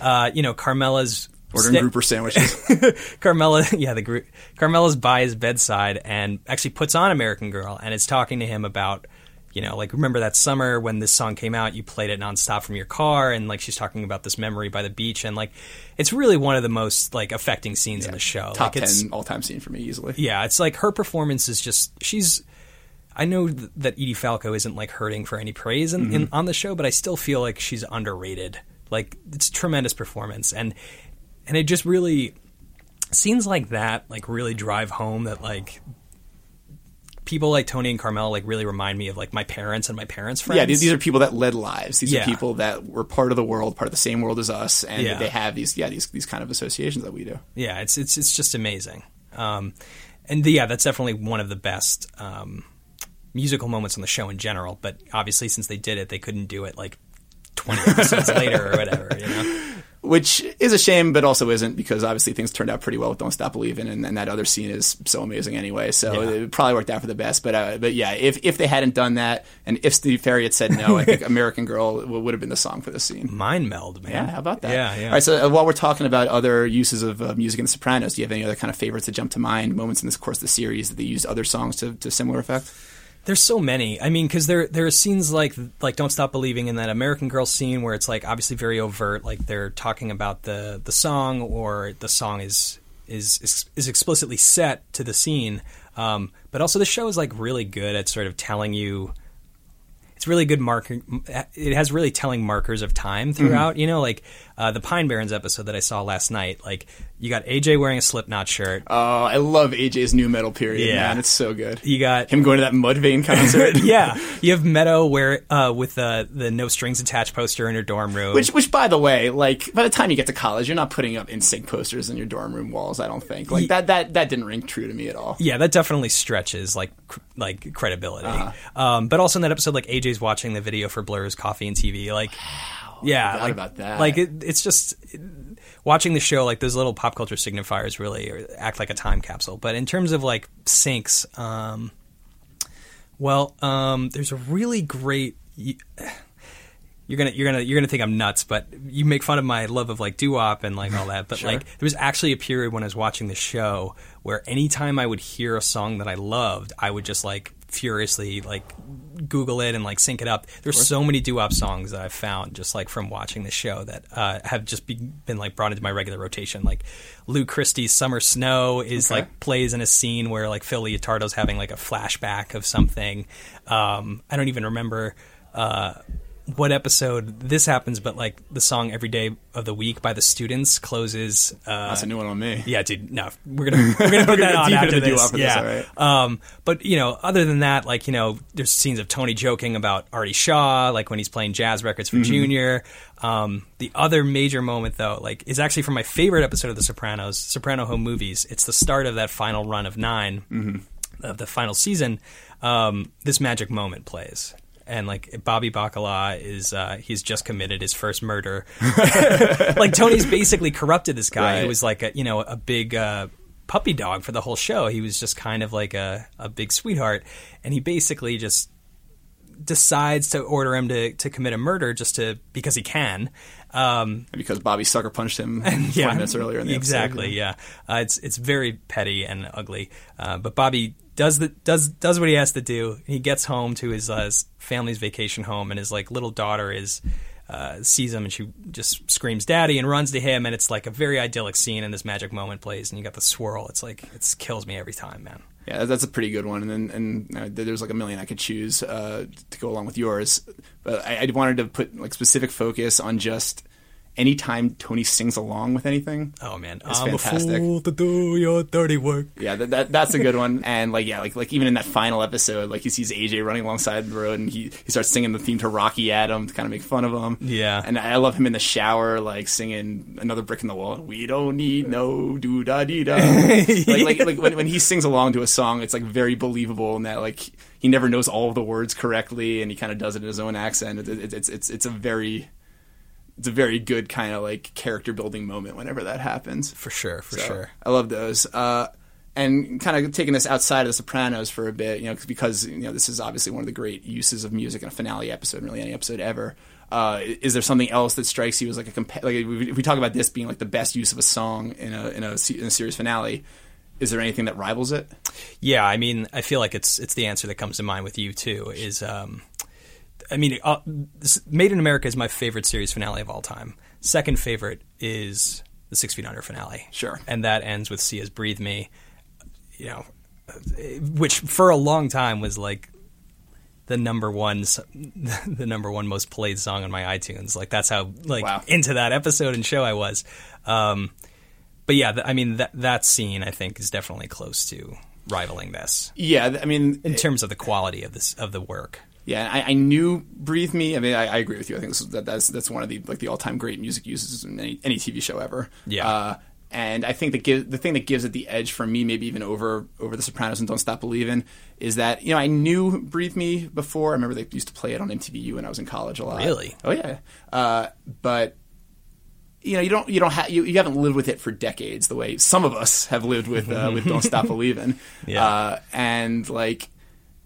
uh, you know, Carmela's Ordering sta- grouper sandwiches. Carmela, yeah, the group. Carmela's by his bedside and actually puts on American Girl and is talking to him about, you know, like remember that summer when this song came out, you played it nonstop from your car, and like she's talking about this memory by the beach, and like it's really one of the most like affecting scenes in the show. Top like, it's, ten all time scene for me easily. yeah, it's like her performance is just she's. I know th- that Edie Falco isn't like hurting for any praise in, in, on the show, but I still feel like she's underrated. Like it's a tremendous performance, and and it just really scenes like that like really drive home that like people like Tony and Carmel like really remind me of like my parents and my parents' friends. Yeah, these, are people that led lives. These Yeah. are people that were part of the world, part of the same world as us, and Yeah. they have these yeah these these kind of associations that we do. yeah, it's it's it's just amazing. Um, and yeah, that's definitely one of the best um, musical moments on the show in general. But obviously, since they did it, they couldn't do it like twenty episodes later or whatever. You know? Which is a shame, but also isn't because obviously things turned out pretty well with "Don't Stop Believing," and, and that other scene is so amazing anyway. So Yeah. it probably worked out for the best. But uh, but yeah, if if they hadn't done that, and if Steve Perry had said no, I think "American Girl" would have been the song for the scene. Mind meld, man. Yeah, how about that? Yeah, yeah. All right, so uh, while we're talking about other uses of uh, music in The Sopranos, do you have any other kind of favorites that jump to mind, moments in this course of the series that they used other songs to, to similar effect? There's so many. I mean, because there there are scenes like like Don't Stop Believing in that American Girl scene where it's like obviously very overt, like they're talking about the the song or the song is is is, is explicitly set to the scene. Um, but also the show is like really good at sort of telling you. It's really good marker. It has really telling markers of time throughout. You know, like uh, the Pine Barrens episode that I saw last night. Like you got AJ wearing a Slipknot shirt. Oh, I love AJ's nu metal period, Yeah. man. It's so good. You got Him going to that Mudvayne concert. yeah. You have Meadow where uh, with the the no strings attached poster in her dorm room. Which, which, by the way, like by the time you get to college, you're not putting up NSYNC posters in your dorm room walls. I don't think like that. That that didn't ring true to me at all. yeah, that definitely stretches like cr- like credibility. Uh-huh. Um, but also in that episode, like AJ's watching the video for Blur's Coffee and TV. Like, yeah, forgot like about that. Like it, it's just watching the show. Like those little pop culture signifiers really act like a time capsule. But in terms of like syncs, um, well, um, there's a really great. You're gonna you're gonna you're gonna think I'm nuts, but you make fun of my love of like doo wop and like all that. But like there was actually a period when I was watching the show where anytime I would hear a song that I loved, I would just like furiously like Google it and like sync it up. There's so many doo wop songs that I've found just like from watching the show that uh, have just be, been like brought into my regular rotation. Like Lou Christie's "Summer Snow" is Okay. like plays in a scene where like Phil Leotardo's having like a flashback of something. Um, I don't even remember. Uh, what episode this happens, but like the song "Every Day of the Week" by the Students closes. Uh, That's a new one on me. yeah, dude. No, we're gonna we're gonna put that gonna on after the this. this, yeah. all right. Um, but you know, other than that, like you know, there's scenes of Tony joking about Artie Shaw, like when he's playing jazz records Mm-hmm. for Junior. Um, the other major moment, though, like is actually from my favorite episode of The Sopranos, Soprano Home Movies. It's the start of that final run of 9 Mm-hmm. of the final season. Um, this magic moment plays. And like Bobby Bacala is, uh, he's just committed his first murder. like Tony's basically corrupted this guy who was like a you know a big uh, puppy dog for the whole show. He was just kind of like a, a big sweetheart, and he basically just decides to order him to, to commit a murder just to because he can. Um, Because Bobby sucker punched him 20 minutes earlier in the exactly, episode. yeah. Uh, it's it's very petty and ugly, uh, but Bobby does the does does what he has to do. He gets home to his, uh, his family's vacation home, and his like little daughter is. Uh, sees him and she just screams "daddy" and runs to him, and it's like a very idyllic scene. And this magic moment plays, and you got the swirl. It's like it kills me every time, man. Yeah, that's a pretty good one. And then and uh, there's like a million I could choose uh, to go along with yours. But I, I wanted to put like specific focus on just anytime Tony sings along with anything. Oh man, It's I'm fantastic. a fool to do your dirty work. Yeah, that, that that's a good one. And like yeah, like like even in that final episode, like he sees AJ running alongside the road, and he he starts singing the theme to Rocky at him to kind of make fun of him. Yeah. and I love him in the shower, like singing another brick in the wall. We don't need no doo da dee da. like like like when when he sings along to a song, it's like very believable in that like he never knows all of the words correctly, and he kind of does it in his own accent. It, it, it's it's it's a very it's a very good kind of like character building moment whenever that happens. For sure, for So, sure. I love those. Uh, and kind of taking this outside of The Sopranos for a bit, you know, because you know this is obviously one of the great uses of music in a finale episode, really any episode ever. Uh, is there something else that strikes you as like a compa- like if we- talk about this being like the best use of a song in a in a, in a series finale? Is there anything that rivals it? Yeah, I mean, I feel like it's it's the answer that comes to mind with you too. Is um, I mean, uh, Made in America is my favorite series finale of all time. Second favorite is the Six Feet Under finale. Sure. and that ends with "Sia's Breathe Me," you know, uh, which for a long time was like the number one the number one most played song on my iTunes. Like that's how like Wow. into that episode and show I was. Um, but yeah, I mean that that scene I think is definitely close to rivaling this Yeah, I mean, in terms of the quality of this of the work. Yeah, I, I knew "Breathe Me." I mean, I, I agree with you. I think is, that, that's that's one of the like the all time great music uses in any, any TV show ever. Yeah. Uh, and I think that give, the thing that gives it the edge for me, maybe even over over The Sopranos and Don't Stop Believing, is that you know I knew "Breathe Me" before. I remember they used to play it on MTVU when I was in college a lot. Really? Oh yeah. Uh, but you know, you don't you don't have you, you haven't lived with it for decades the way some of us have lived with uh, with Don't Stop Believing. Yeah. Uh, and like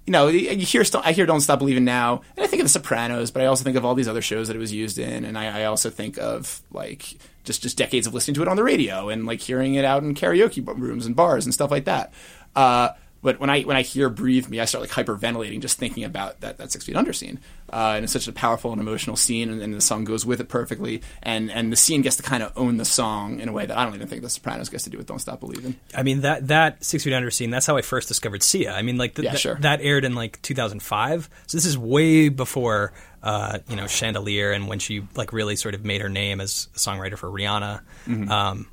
you know, you hear I hear Don't Stop Believing now, and I think of The Sopranos, but I also think of all these other shows that it was used in, and I, I also think of like just just decades of listening to it on the radio and like hearing it out in karaoke rooms and bars and stuff like that. Uh, But when I when I hear "Breathe Me," I start like hyperventilating just thinking about that that Six Feet Under scene. Uh, and it's such a powerful and emotional scene, and, and the song goes with it perfectly. And and the scene gets to kind of own the song in a way that I don't even think The Sopranos gets to do with "Don't Stop Believing." I mean that that Six Feet Under scene. That's how I first discovered Sia. I mean, like th- Yeah, th- sure. that aired in like 2005. So this is way before uh, you know Chandelier and when she like really sort of made her name as a songwriter for Rihanna. Mm-hmm. Um,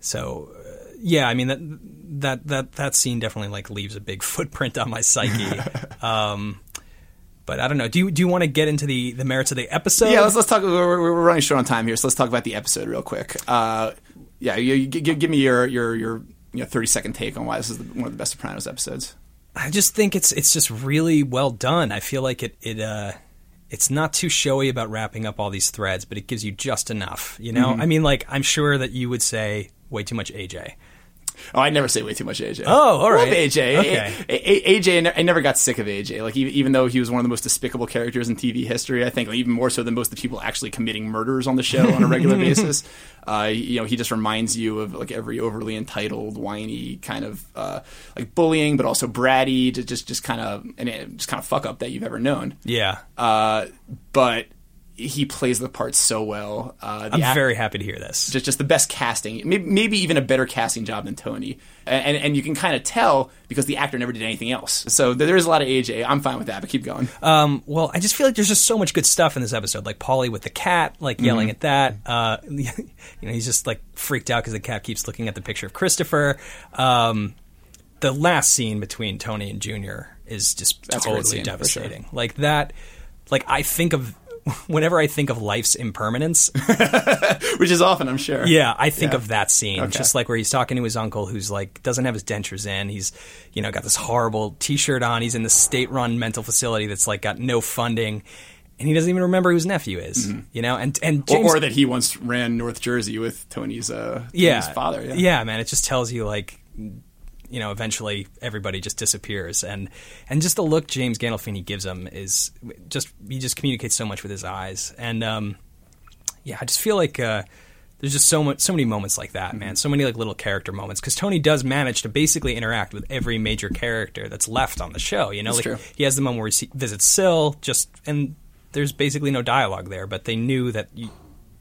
so yeah, I mean that that that that scene definitely like leaves a big footprint on my psyche. um, but I don't know. Do you do you want to get into the the merits of the episode? Yeah, let's let's talk. We're, we're running short on time here, so let's talk about the episode real quick. Uh, yeah, you, you, give, me your your your you know, thirty second take on why this is the, one of the best Sopranos episodes. I just think it's it's just really well done. I feel like it it uh it's not too showy about wrapping up all these threads, but it gives you just enough. You know, I mean, like I'm sure that you would say way too much AJ. Oh, I never say way too much AJ. Oh, all right. Love AJ. Okay. A- A- AJ, I never got sick of AJ. Like even, though he was one of the most despicable characters in TV history, I think like, even more so than most of the people actually committing murders on the show on a regular basis. Uh, you know, he just reminds you of like every overly entitled, whiny kind of uh, like bullying, but also bratty, just just just kind of and just kind of fuck up that you've ever known. Yeah, Uh, but he plays the part so well. Uh, I'm act- very happy to hear this. just just the best casting, maybe, maybe even a better casting job than Tony, and and, you can kind of tell because the actor never did anything else. So there is a lot of AJ. I'm fine with that, but keep going. Um, well, I just feel like there's just so much good stuff in this episode. Like Paulie with the cat, like yelling at that. Uh, you know, he's just like freaked out because the cat keeps looking at the picture of Christopher. Um, the last scene between Tony and Junior is just That's totally scene, for sure. devastating. Like that. Like I think of whenever I think of life's impermanence, Which is often, I'm sure. yeah, I think Yeah. of that scene. Okay. Just like where he's talking to his uncle who's like doesn't have his dentures in. He's, you know, got this horrible t shirt on. He's in this state run mental facility that's like got no funding. And he doesn't even remember who his nephew is, you know, and and Mm-hmm. Or, or that he once ran North Jersey with Tony's uh, yeah, Tony's father. Yeah. man, it just tells you like, you know, eventually everybody just disappears, and and just the look James Gandolfini gives him is just he just communicates so much with his eyes, and um, yeah, I just feel like uh, there's just so much, so many moments like that, Mm-hmm. man. So many like little character moments because Tony does manage to basically interact with every major character that's left on the show. You know, That's like true. he has the moment where he visits Syl, just and there's basically no dialogue there, but they knew that you,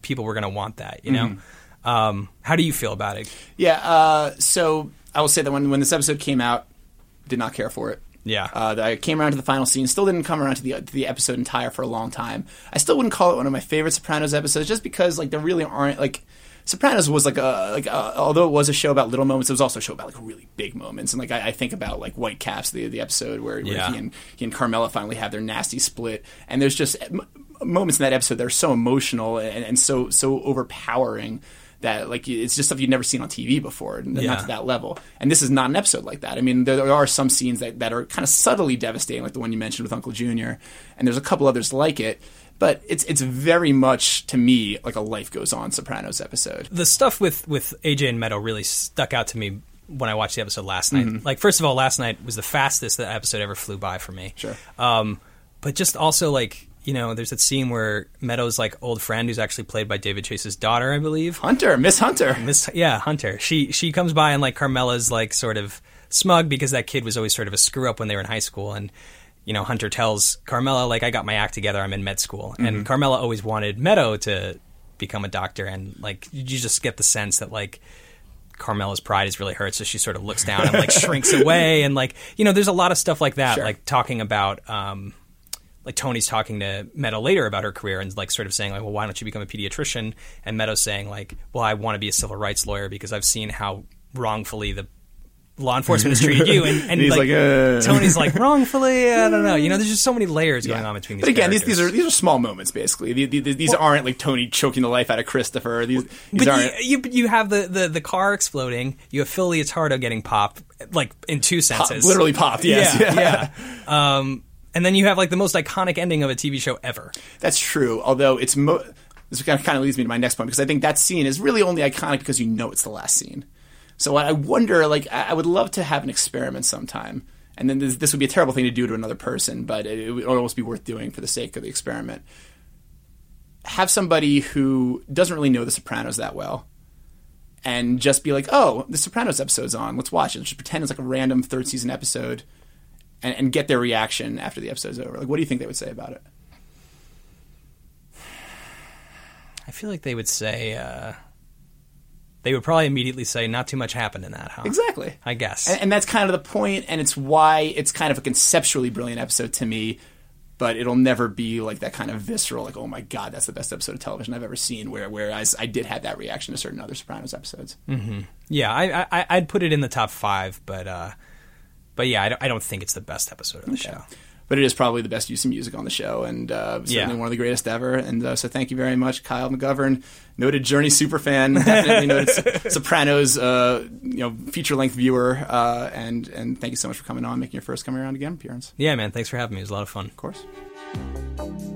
people were going to want that. You know, Mm-hmm. um, how do you feel about it? Yeah. Uh, so I will say that when when this episode came out, did not care for it. Yeah. Uh, I came around to the final scene. Still didn't come around to the to the episode entire for a long time. I still wouldn't call it one of my favorite Sopranos episodes, just because like there really aren't like. Sopranos was like a like a, although it was a show about little moments, it was also a show about like really big moments. And like I, I think about like Whitecaps, the the episode where, where Yeah. he and he and Carmela finally have their nasty split. And there's just m- moments in that episode that are so emotional and, and so so overpowering that like it's just stuff you've never seen on TV before, and Yeah. not to that level. And this is not an episode like that. I mean, there, there are some scenes that, that are kind of subtly devastating, like the one you mentioned with Uncle Junior, and there's a couple others like it. But it's it's very much to me like a Life Goes On Sopranos episode. the stuff with with AJ and Meadow really stuck out to me when I watched the episode last night. Like, first of all, last night was the fastest that episode ever flew by for me. Sure. Um, but just also like you know, there's that scene where Meadows like old friend who's actually played by David Chase's daughter, I believe. Hunter, Miss Hunter. Miss, yeah, Hunter. She she comes by and like Carmela's like sort of smug because that kid was always sort of a screw up when they were in high school and. You know, Hunter tells Carmela, like, I got my act together, I'm in med school. And Carmela always wanted Meadow to become a doctor. And, like, you just get the sense that, like, Carmela's pride is really hurt, so she sort of looks down and like shrinks away, and like you know, there's a lot of stuff like that, Sure. like talking about, um, like Tony's talking to Meadow later about her career and like sort of saying like, well, why don't you become a pediatrician? And Meadow's saying like, well, I want to be a civil rights lawyer because I've seen how wrongfully the law enforcement has treated you, and, and, And he's like, uh. Tony's like wrongfully, I don't know, you know, there's just so many layers going Yeah. on between these. But again, these, these are these are small moments. Basically, these, these, these aren't like Tony choking the life out of Christopher. These, these But you, you you have the, the, the car exploding. You have Phil Leotardo getting popped, like in two Pop- senses, literally popped. Yes, Yeah, yeah. Um, and then you have like the most iconic ending of a TV show ever. That's true. Although it's mo- this kind of, kind of leads me to my next point because I think that scene is really only iconic because you know it's the last scene. So I wonder, like, I would love to have an experiment sometime, and then this, this would be a terrible thing to do to another person, but it, it would almost be worth doing for the sake of the experiment. Have somebody who doesn't really know The Sopranos that well, and just be like, "Oh, the Sopranos episode's on. Let's watch it." Just pretend it's like a random third season episode, and, and get their reaction after the episode's over. Like, what do you think they would say about it? I feel like they would say uh, they would probably immediately say, "Not too much happened in that, huh?" Exactly. I guess. and, and that's kind of the point, and it's why it's kind of a conceptually brilliant episode to me. But it'll never be like that kind of visceral, like "Oh my god, that's the best episode of television I've ever seen." Where whereas I did have that reaction to certain other Sopranos episodes. yeah, I, I I'd put it in the top five, but uh, but yeah, I don't, I don't think it's the best episode of the show. But it is probably the best use of music on the show, and uh, certainly Yeah. one of the greatest ever. And uh, so, thank you very much, Kyle McGovern, noted Journey superfan, definitely noted Sopranos, uh, you know, feature length viewer, uh, and and thank you so much for coming on, making your first coming around again appearance. Yeah, man. Thanks for having me. It was a lot of fun. Of course.